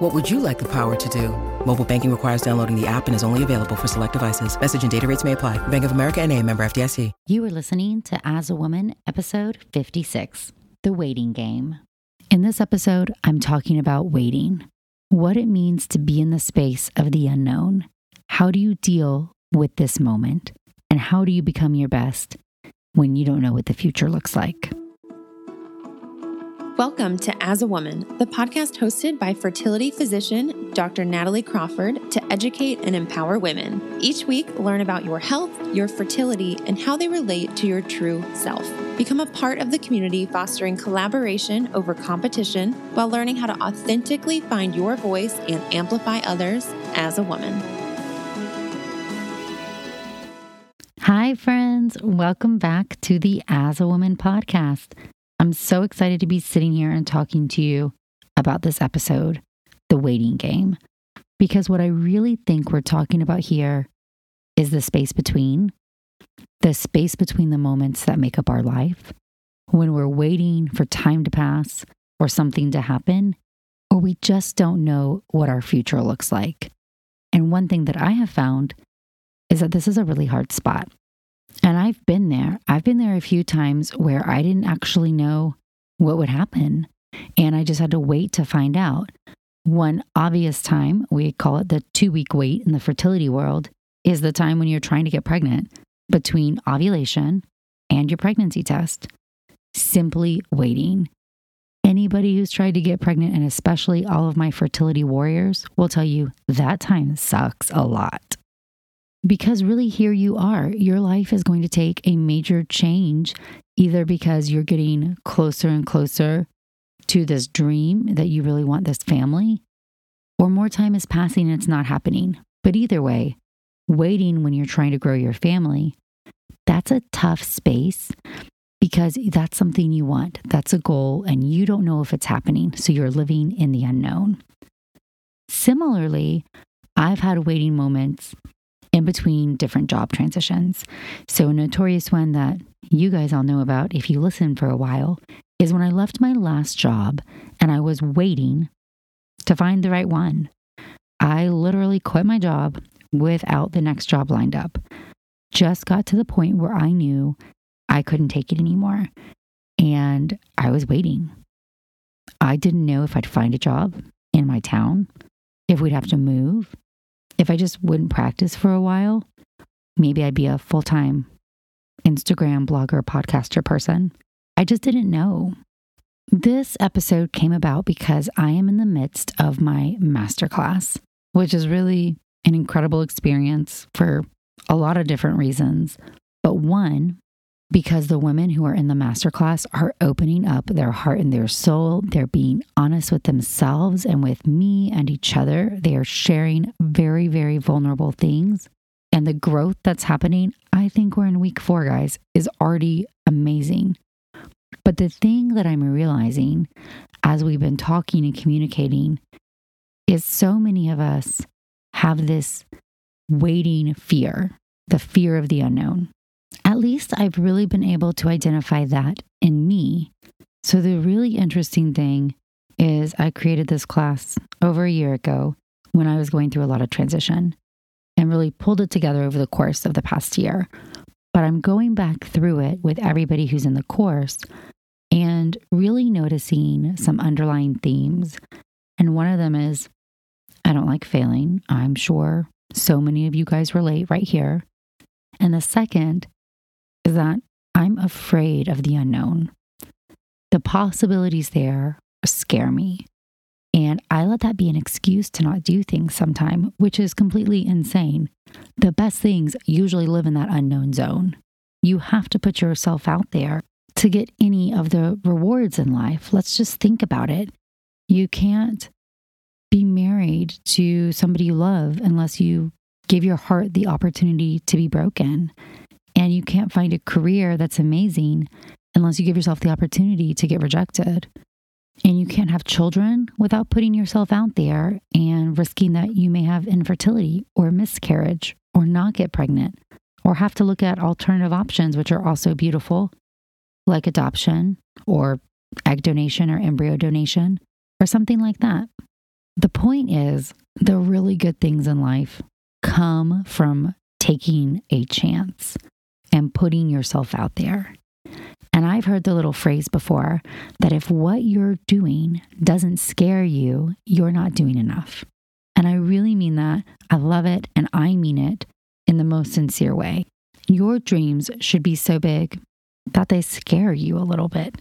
What would you like the power to do? Mobile banking requires downloading the app and is only available for select devices. Message and data rates may apply. Bank of America and a member FDIC. You are listening to As a Woman, episode 56, The Waiting Game. In this episode, I'm talking about waiting what it means to be in the space of the unknown. How do you deal with this moment? And how do you become your best when you don't know what the future looks like? Welcome to As a Woman, the podcast hosted by fertility physician Dr. Natalie Crawford to educate and empower women. Each week, learn about your health, your fertility, and how they relate to your true self. Become a part of the community fostering collaboration over competition while learning how to authentically find your voice and amplify others as a woman. Hi, friends. Welcome back to the As a Woman podcast. I'm so excited to be sitting here and talking to you about this episode, The Waiting Game, because what I really think we're talking about here is the space between, the space between the moments that make up our life, when we're waiting for time to pass or something to happen, or we just don't know what our future looks like. And one thing that I have found is that this is a really hard spot. And I've been there. I've been there a few times where I didn't actually know what would happen. And I just had to wait to find out. One obvious time, we call it the two week wait in the fertility world, is the time when you're trying to get pregnant between ovulation and your pregnancy test. Simply waiting. Anybody who's tried to get pregnant, and especially all of my fertility warriors, will tell you that time sucks a lot. Because really, here you are. Your life is going to take a major change, either because you're getting closer and closer to this dream that you really want this family, or more time is passing and it's not happening. But either way, waiting when you're trying to grow your family, that's a tough space because that's something you want. That's a goal, and you don't know if it's happening. So you're living in the unknown. Similarly, I've had waiting moments in between different job transitions. So, a notorious one that you guys all know about if you listen for a while is when I left my last job and I was waiting to find the right one. I literally quit my job without the next job lined up. Just got to the point where I knew I couldn't take it anymore. And I was waiting. I didn't know if I'd find a job in my town, if we'd have to move, if I just wouldn't practice for a while, maybe I'd be a full time Instagram blogger, podcaster person. I just didn't know. This episode came about because I am in the midst of my masterclass, which is really an incredible experience for a lot of different reasons. But one, because the women who are in the masterclass are opening up their heart and their soul. They're being honest with themselves and with me and each other. They are sharing very, very vulnerable things. And the growth that's happening, I think we're in week four, guys, is already amazing. But the thing that I'm realizing as we've been talking and communicating is so many of us have this waiting fear, the fear of the unknown least I've really been able to identify that in me. So, the really interesting thing is, I created this class over a year ago when I was going through a lot of transition and really pulled it together over the course of the past year. But I'm going back through it with everybody who's in the course and really noticing some underlying themes. And one of them is I don't like failing. I'm sure so many of you guys relate right here. And the second is that I'm afraid of the unknown. The possibilities there scare me. And I let that be an excuse to not do things sometime, which is completely insane. The best things usually live in that unknown zone. You have to put yourself out there to get any of the rewards in life. Let's just think about it. You can't be married to somebody you love unless you give your heart the opportunity to be broken. And you can't find a career that's amazing unless you give yourself the opportunity to get rejected. And you can't have children without putting yourself out there and risking that you may have infertility or miscarriage or not get pregnant or have to look at alternative options, which are also beautiful, like adoption or egg donation or embryo donation or something like that. The point is, the really good things in life come from taking a chance and putting yourself out there. And I've heard the little phrase before that if what you're doing doesn't scare you, you're not doing enough. And I really mean that. I love it and I mean it in the most sincere way. Your dreams should be so big that they scare you a little bit,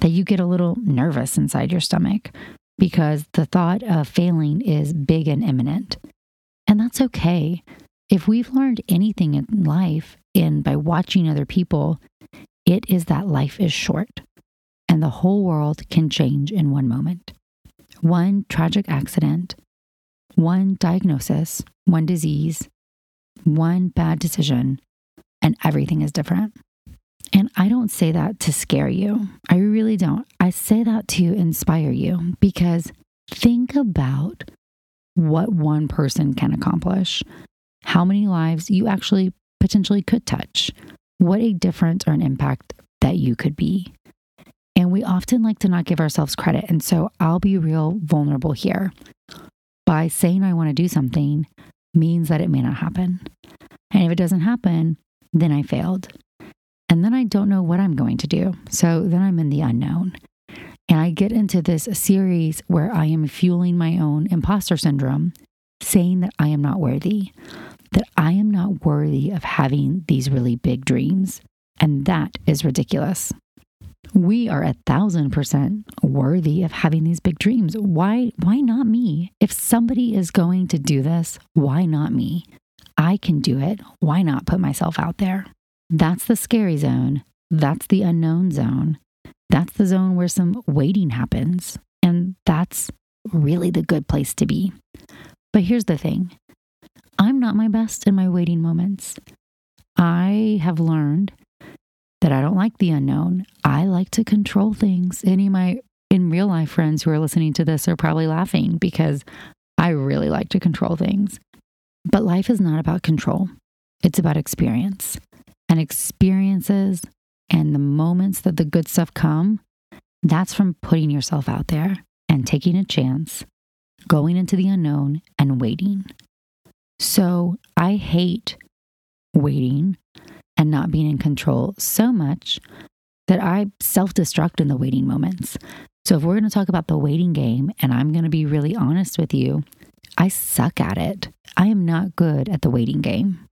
that you get a little nervous inside your stomach because the thought of failing is big and imminent. And that's okay. If we've learned anything in life and by watching other people, it is that life is short and the whole world can change in one moment. One tragic accident, one diagnosis, one disease, one bad decision, and everything is different. And I don't say that to scare you. I really don't. I say that to inspire you because think about what one person can accomplish, how many lives you actually potentially could touch, what a difference or an impact that you could be. And we often like to not give ourselves credit. And so I'll be real vulnerable here. By saying I want to do something means that it may not happen. And if it doesn't happen, then I failed. And then I don't know what I'm going to do. So then I'm in the unknown. And I get into this series where I am fueling my own imposter syndrome, saying that I am not worthy, that I am not worthy of having these really big dreams. And that is ridiculous. We are a thousand percent worthy of having these big dreams. Why, why not me? If somebody is going to do this, why not me? I can do it. Why not put myself out there? That's the scary zone. That's the unknown zone. That's the zone where some waiting happens. And that's really the good place to be. But here's the thing I'm not my best in my waiting moments. I have learned that I don't like the unknown. I like to control things. Any of my in real life friends who are listening to this are probably laughing because I really like to control things. But life is not about control, it's about experience. And experiences and the moments that the good stuff come, that's from putting yourself out there and taking a chance, going into the unknown and waiting. So I hate waiting and not being in control so much that I self destruct in the waiting moments. So, if we're going to talk about the waiting game, and I'm going to be really honest with you, I suck at it. I am not good at the waiting game.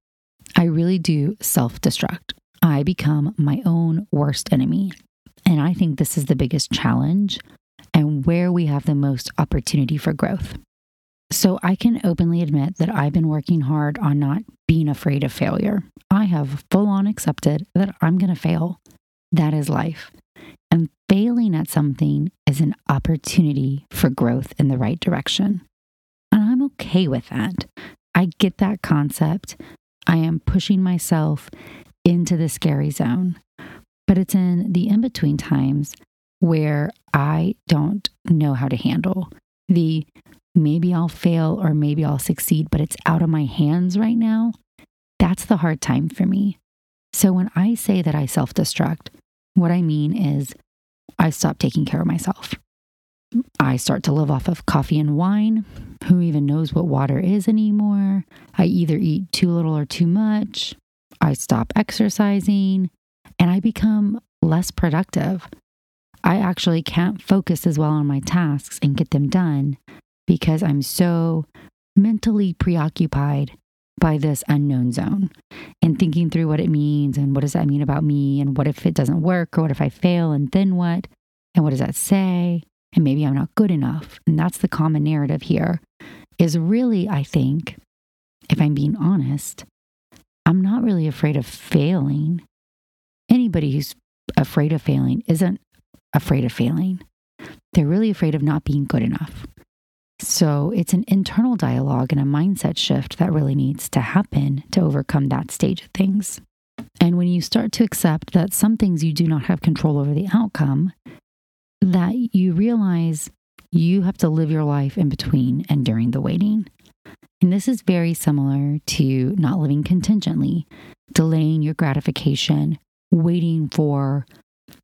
I really do self destruct. I become my own worst enemy. And I think this is the biggest challenge and where we have the most opportunity for growth. So I can openly admit that I've been working hard on not being afraid of failure. I have full on accepted that I'm going to fail. That is life. And failing at something is an opportunity for growth in the right direction. And I'm okay with that. I get that concept. I am pushing myself into the scary zone. But it's in the in between times where I don't know how to handle the maybe I'll fail or maybe I'll succeed, but it's out of my hands right now. That's the hard time for me. So when I say that I self destruct, what I mean is I stop taking care of myself. I start to live off of coffee and wine. Who even knows what water is anymore? I either eat too little or too much. I stop exercising and I become less productive. I actually can't focus as well on my tasks and get them done because I'm so mentally preoccupied by this unknown zone and thinking through what it means and what does that mean about me and what if it doesn't work or what if I fail and then what and what does that say and maybe I'm not good enough. And that's the common narrative here is really, I think, if I'm being honest, I'm not really afraid of failing. Anybody who's afraid of failing isn't afraid of failing. They're really afraid of not being good enough. So it's an internal dialogue and a mindset shift that really needs to happen to overcome that stage of things. And when you start to accept that some things you do not have control over the outcome, that you realize you have to live your life in between and during the waiting. And this is very similar to not living contingently, delaying your gratification, waiting for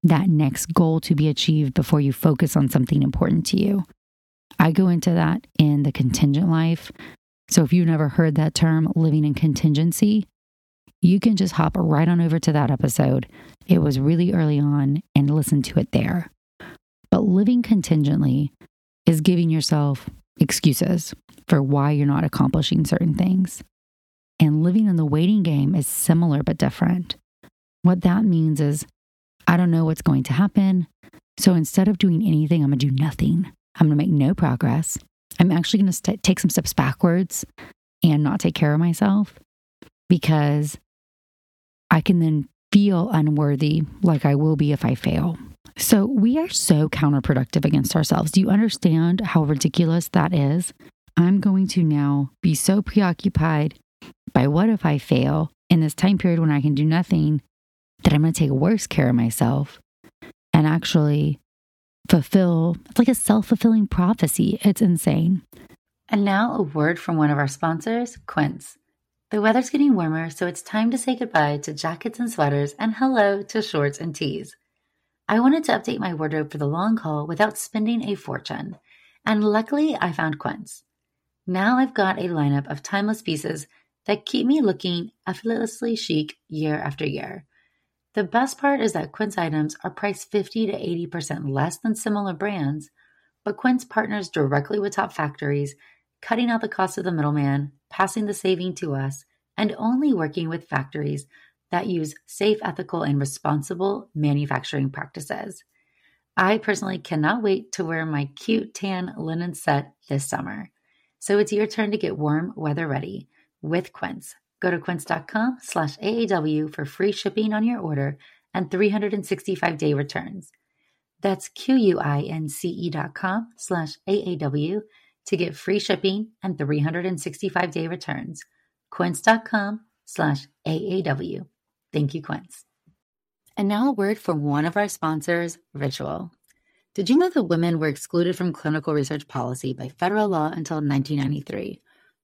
that next goal to be achieved before you focus on something important to you. I go into that in the contingent life. So if you've never heard that term, living in contingency, you can just hop right on over to that episode. It was really early on and listen to it there. But living contingently is giving yourself excuses for why you're not accomplishing certain things. And living in the waiting game is similar but different. What that means is, I don't know what's going to happen. So instead of doing anything, I'm going to do nothing. I'm going to make no progress. I'm actually going to st- take some steps backwards and not take care of myself because I can then feel unworthy like I will be if I fail. So we are so counterproductive against ourselves. Do you understand how ridiculous that is? I'm going to now be so preoccupied by what if I fail in this time period when I can do nothing that I'm going to take worse care of myself and actually fulfill. It's like a self fulfilling prophecy. It's insane. And now a word from one of our sponsors, Quince. The weather's getting warmer, so it's time to say goodbye to jackets and sweaters and hello to shorts and tees. I wanted to update my wardrobe for the long haul without spending a fortune, and luckily I found Quince. Now I've got a lineup of timeless pieces that keep me looking effortlessly chic year after year. The best part is that Quince items are priced 50 to 80% less than similar brands, but Quince partners directly with top factories, cutting out the cost of the middleman, passing the saving to us, and only working with factories that use safe, ethical, and responsible manufacturing practices. I personally cannot wait to wear my cute tan linen set this summer. So it's your turn to get warm weather ready with Quince. Go to quince.com slash AAW for free shipping on your order and 365 day returns. That's Q-U-I-N-C-E dot com slash AAW to get free shipping and 365 day returns. Quince.com slash AAW. Thank you, Quince. And now a word from one of our sponsors, Ritual. Did you know that women were excluded from clinical research policy by federal law until 1993?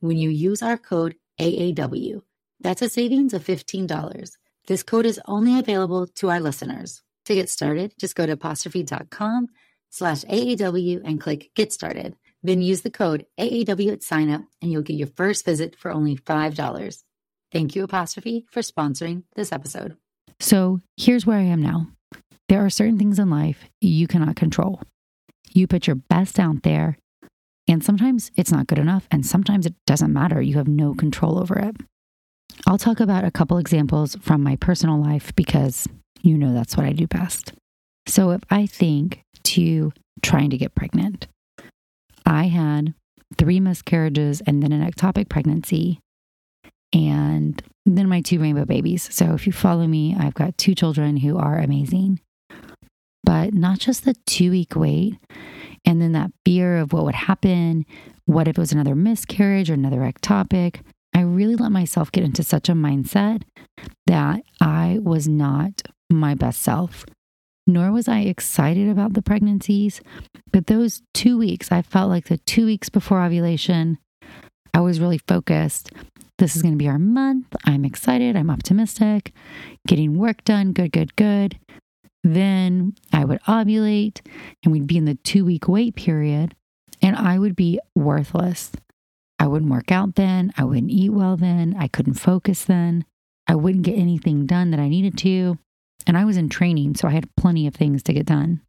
when you use our code AAW. That's a savings of $15. This code is only available to our listeners. To get started, just go to apostrophe.com slash AAW and click Get Started. Then use the code AAW at signup and you'll get your first visit for only $5. Thank you, Apostrophe, for sponsoring this episode. So here's where I am now. There are certain things in life you cannot control. You put your best out there, and sometimes it's not good enough, and sometimes it doesn't matter. You have no control over it. I'll talk about a couple examples from my personal life because you know that's what I do best. So, if I think to trying to get pregnant, I had three miscarriages and then an ectopic pregnancy, and then my two rainbow babies. So, if you follow me, I've got two children who are amazing but not just the two week wait and then that fear of what would happen. What if it was another miscarriage or another ectopic? I really let myself get into such a mindset that I was not my best self, nor was I excited about the pregnancies. But those two weeks, I felt like the two weeks before ovulation, I was really focused. This is going to be our month. I'm excited. I'm optimistic. Getting work done. Good, good, good. Then I would ovulate and we'd be in the two week wait period, and I would be worthless. I wouldn't work out then. I wouldn't eat well then. I couldn't focus then. I wouldn't get anything done that I needed to. And I was in training, so I had plenty of things to get done.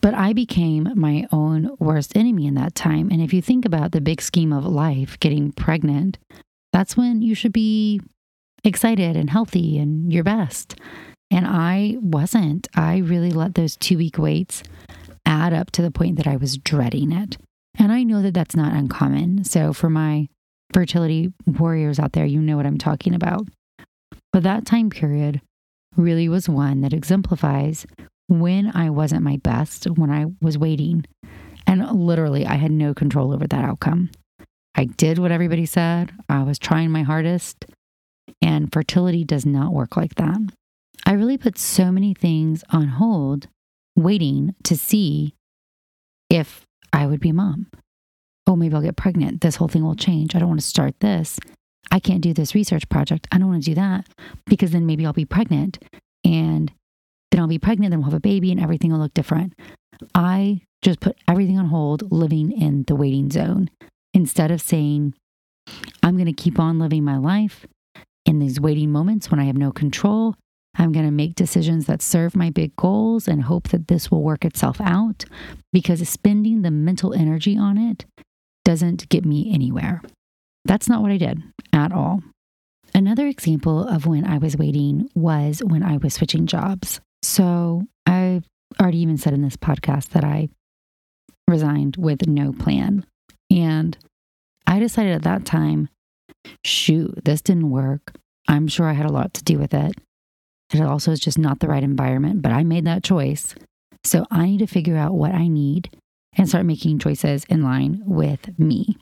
But I became my own worst enemy in that time. And if you think about the big scheme of life, getting pregnant, that's when you should be excited and healthy and your best. And I wasn't. I really let those two week waits add up to the point that I was dreading it. And I know that that's not uncommon. So for my fertility warriors out there, you know what I'm talking about. But that time period really was one that exemplifies when I wasn't my best, when I was waiting. And literally, I had no control over that outcome. I did what everybody said, I was trying my hardest. And fertility does not work like that. I really put so many things on hold, waiting to see if I would be a mom. Oh, maybe I'll get pregnant. This whole thing will change. I don't want to start this. I can't do this research project. I don't want to do that because then maybe I'll be pregnant and then I'll be pregnant, then we'll have a baby and everything will look different. I just put everything on hold, living in the waiting zone instead of saying, I'm going to keep on living my life in these waiting moments when I have no control I'm going to make decisions that serve my big goals and hope that this will work itself out because spending the mental energy on it doesn't get me anywhere. That's not what I did at all. Another example of when I was waiting was when I was switching jobs. So I've already even said in this podcast that I resigned with no plan. And I decided at that time, shoot, this didn't work. I'm sure I had a lot to do with it. It also is just not the right environment, but I made that choice. So I need to figure out what I need and start making choices in line with me.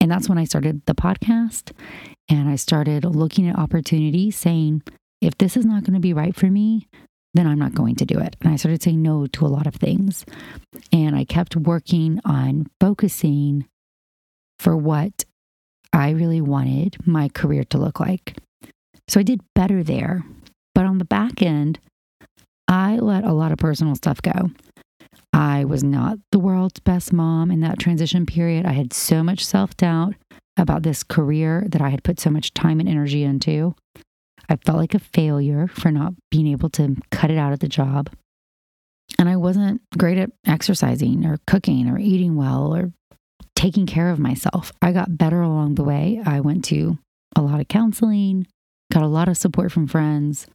And that's when I started the podcast and I started looking at opportunities saying, if this is not going to be right for me, then I'm not going to do it. And I started saying no to a lot of things. And I kept working on focusing for what I really wanted my career to look like. So I did better there. But on the back end, I let a lot of personal stuff go. I was not the world's best mom in that transition period. I had so much self doubt about this career that I had put so much time and energy into. I felt like a failure for not being able to cut it out of the job. And I wasn't great at exercising or cooking or eating well or taking care of myself. I got better along the way. I went to a lot of counseling got a lot of support from friends,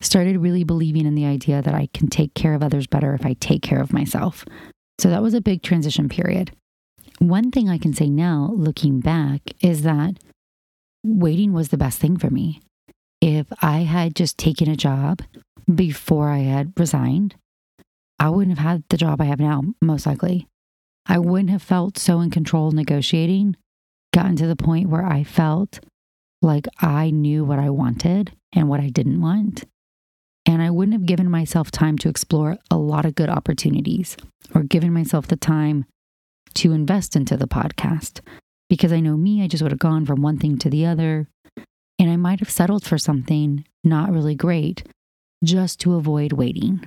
started really believing in the idea that I can take care of others better if I take care of myself. So that was a big transition period. One thing I can say now, looking back, is that waiting was the best thing for me. If I had just taken a job before I had resigned, I wouldn't have had the job I have now, most likely. I wouldn't have felt so in control negotiating, gotten to the point where I felt like I knew what I wanted and what I didn't want. And I wouldn't have given myself time to explore a lot of good opportunities or given myself the time to invest into the podcast. Because I know me, I just would have gone from one thing to the other. And I might have settled for something not really great just to avoid waiting.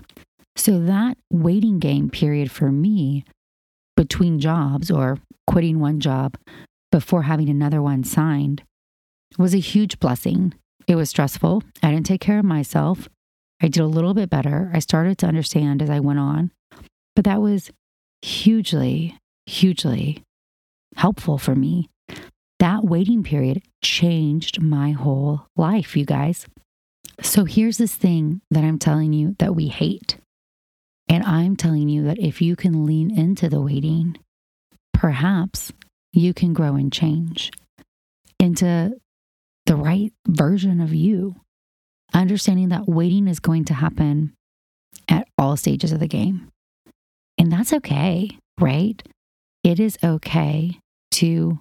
So that waiting game period for me between jobs or quitting one job before having another one signed was a huge blessing. It was stressful. I didn't take care of myself. I did a little bit better. I started to understand as I went on, but that was hugely, hugely helpful for me. That waiting period changed my whole life, you guys. So here's this thing that I'm telling you that we hate. And I'm telling you that if you can lean into the waiting, perhaps you can grow and change into the right version of you. Understanding that waiting is going to happen at all stages of the game. And that's okay, right? It is okay to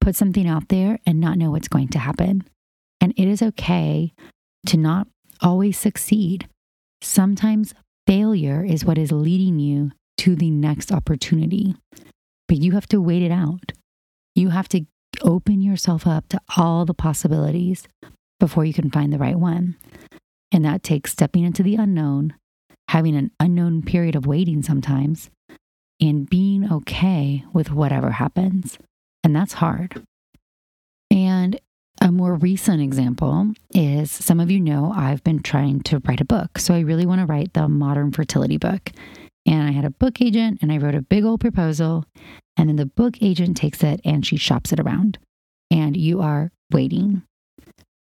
put something out there and not know what's going to happen. And it is okay to not always succeed. Sometimes failure is what is leading you to the next opportunity, but you have to wait it out. You have to open yourself up to all the possibilities before you can find the right one. And that takes stepping into the unknown, having an unknown period of waiting sometimes, and being okay with whatever happens. And that's hard. And a more recent example is some of you know I've been trying to write a book. So I really want to write the modern fertility book. And I had a book agent and I wrote a big old proposal. And then the book agent takes it and she shops it around. And you are waiting.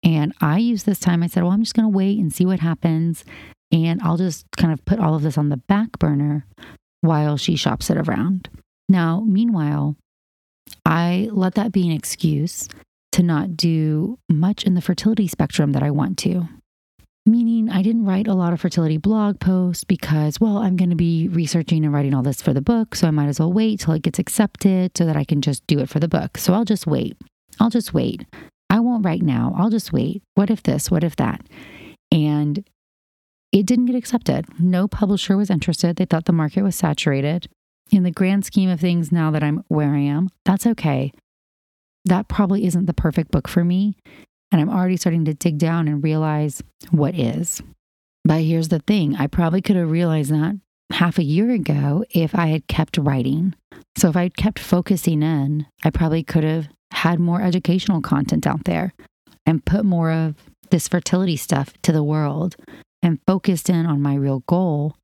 And I used this time, I said, well, I'm just going to wait and see what happens. And I'll just kind of put all of this on the back burner while she shops it around. Now, meanwhile, I let that be an excuse to not do much in the fertility spectrum that I want to. Meaning, I didn't write a lot of fertility blog posts because, well, I'm going to be researching and writing all this for the book. So I might as well wait till it gets accepted so that I can just do it for the book. So I'll just wait. I'll just wait. I won't write now. I'll just wait. What if this? What if that? And it didn't get accepted. No publisher was interested. They thought the market was saturated. In the grand scheme of things, now that I'm where I am, that's okay. That probably isn't the perfect book for me. And I'm already starting to dig down and realize what is. But here's the thing I probably could have realized that half a year ago if I had kept writing. So if I'd kept focusing in, I probably could have had more educational content out there and put more of this fertility stuff to the world and focused in on my real goal.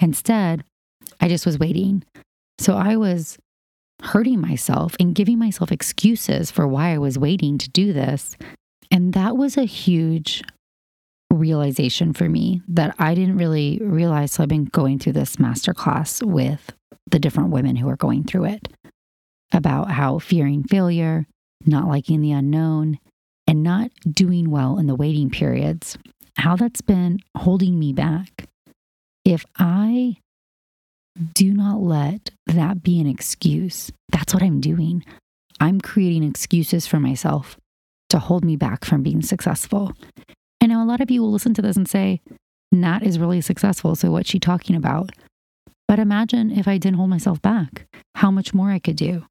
Instead, I just was waiting. So I was hurting myself and giving myself excuses for why I was waiting to do this. And that was a huge realization for me that I didn't really realize. So I've been going through this masterclass with the different women who are going through it about how fearing failure, not liking the unknown, and not doing well in the waiting periods, how that's been holding me back. If I do not let that be an excuse, that's what I'm doing. I'm creating excuses for myself to hold me back from being successful. I know a lot of you will listen to this and say, Nat is really successful. So what's she talking about? But imagine if I didn't hold myself back, how much more I could do.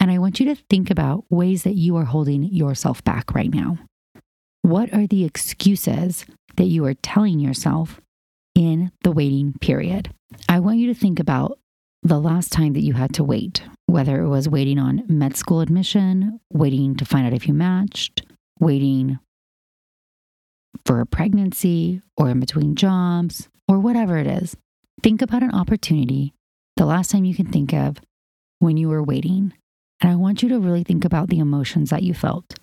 And I want you to think about ways that you are holding yourself back right now. What are the excuses that you are telling yourself in the waiting period? I want you to think about the last time that you had to wait, whether it was waiting on med school admission, waiting to find out if you matched, waiting for a pregnancy or in between jobs, or whatever it is. Think about an opportunity the last time you can think of when you were waiting and I want you to really think about the emotions that you felt.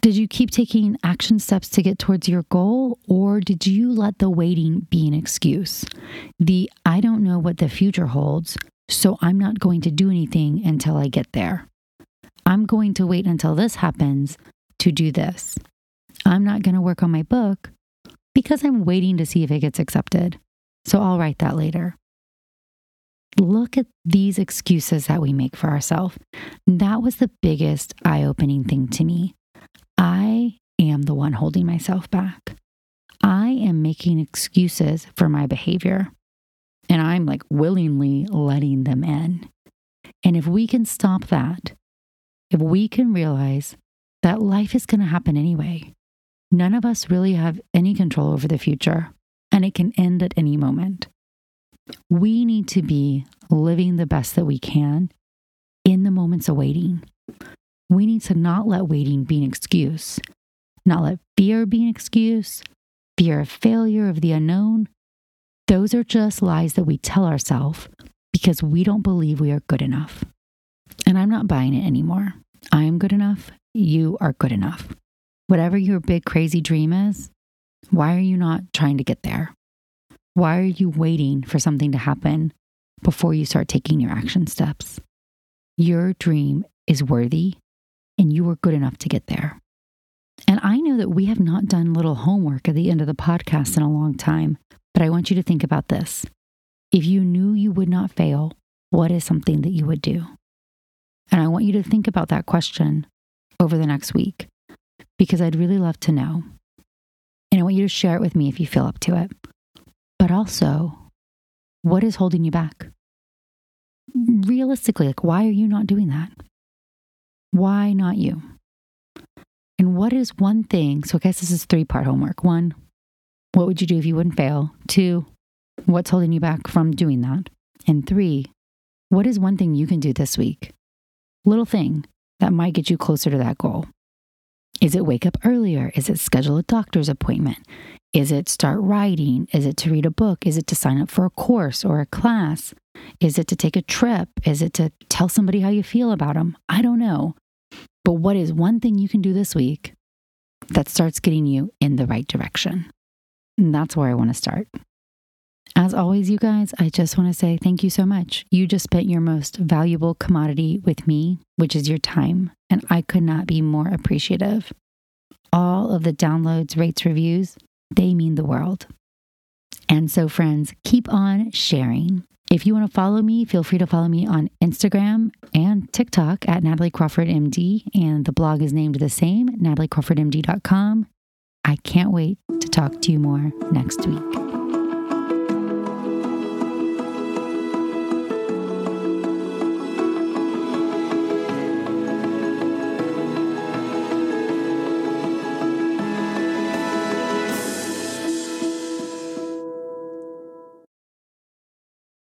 Did you keep taking action steps to get towards your goal, or did you let the waiting be an excuse? The I don't know what the future holds, so I'm not going to do anything until I get there. I'm going to wait until this happens to do this. I'm not going to work on my book because I'm waiting to see if it gets accepted. So I'll write that later look at these excuses that we make for ourselves. That was the biggest eye opening thing to me. I am the one holding myself back. I am making excuses for my behavior, and I'm like willingly letting them in. And if we can stop that, if we can realize that life is going to happen anyway, none of us really have any control over the future, and it can end at any moment we need to be living the best that we can in the moments of waiting. We need to not let waiting be an excuse, not let fear be an excuse, fear of failure, of the unknown. Those are just lies that we tell ourselves because we don't believe we are good enough. And I'm not buying it anymore. I am good enough. You are good enough. Whatever your big crazy dream is, why are you not trying to get there? Why are you waiting for something to happen before you start taking your action steps? Your dream is worthy and you were good enough to get there. And I know that we have not done little homework at the end of the podcast in a long time, but I want you to think about this. If you knew you would not fail, what is something that you would do? And I want you to think about that question over the next week because I'd really love to know. And I want you to share it with me if you feel up to it. But also, what is holding you back? Realistically, like, why are you not doing that? Why not you? And what is one thing? So, I guess this is three part homework. One, what would you do if you wouldn't fail? Two, what's holding you back from doing that? And three, what is one thing you can do this week? Little thing that might get you closer to that goal. Is it wake up earlier? Is it schedule a doctor's appointment? Is it start writing? Is it to read a book? Is it to sign up for a course or a class? Is it to take a trip? Is it to tell somebody how you feel about them? I don't know. But what is one thing you can do this week that starts getting you in the right direction? And that's where I want to start. As always, you guys, I just want to say thank you so much. You just spent your most valuable commodity with me, which is your time, and I could not be more appreciative. All of the downloads, rates, reviews, they mean the world. And so, friends, keep on sharing. If you want to follow me, feel free to follow me on Instagram and TikTok at Natalie Crawford MD. And the blog is named the same, nataliecrawfordmd.com. I can't wait to talk to you more next week.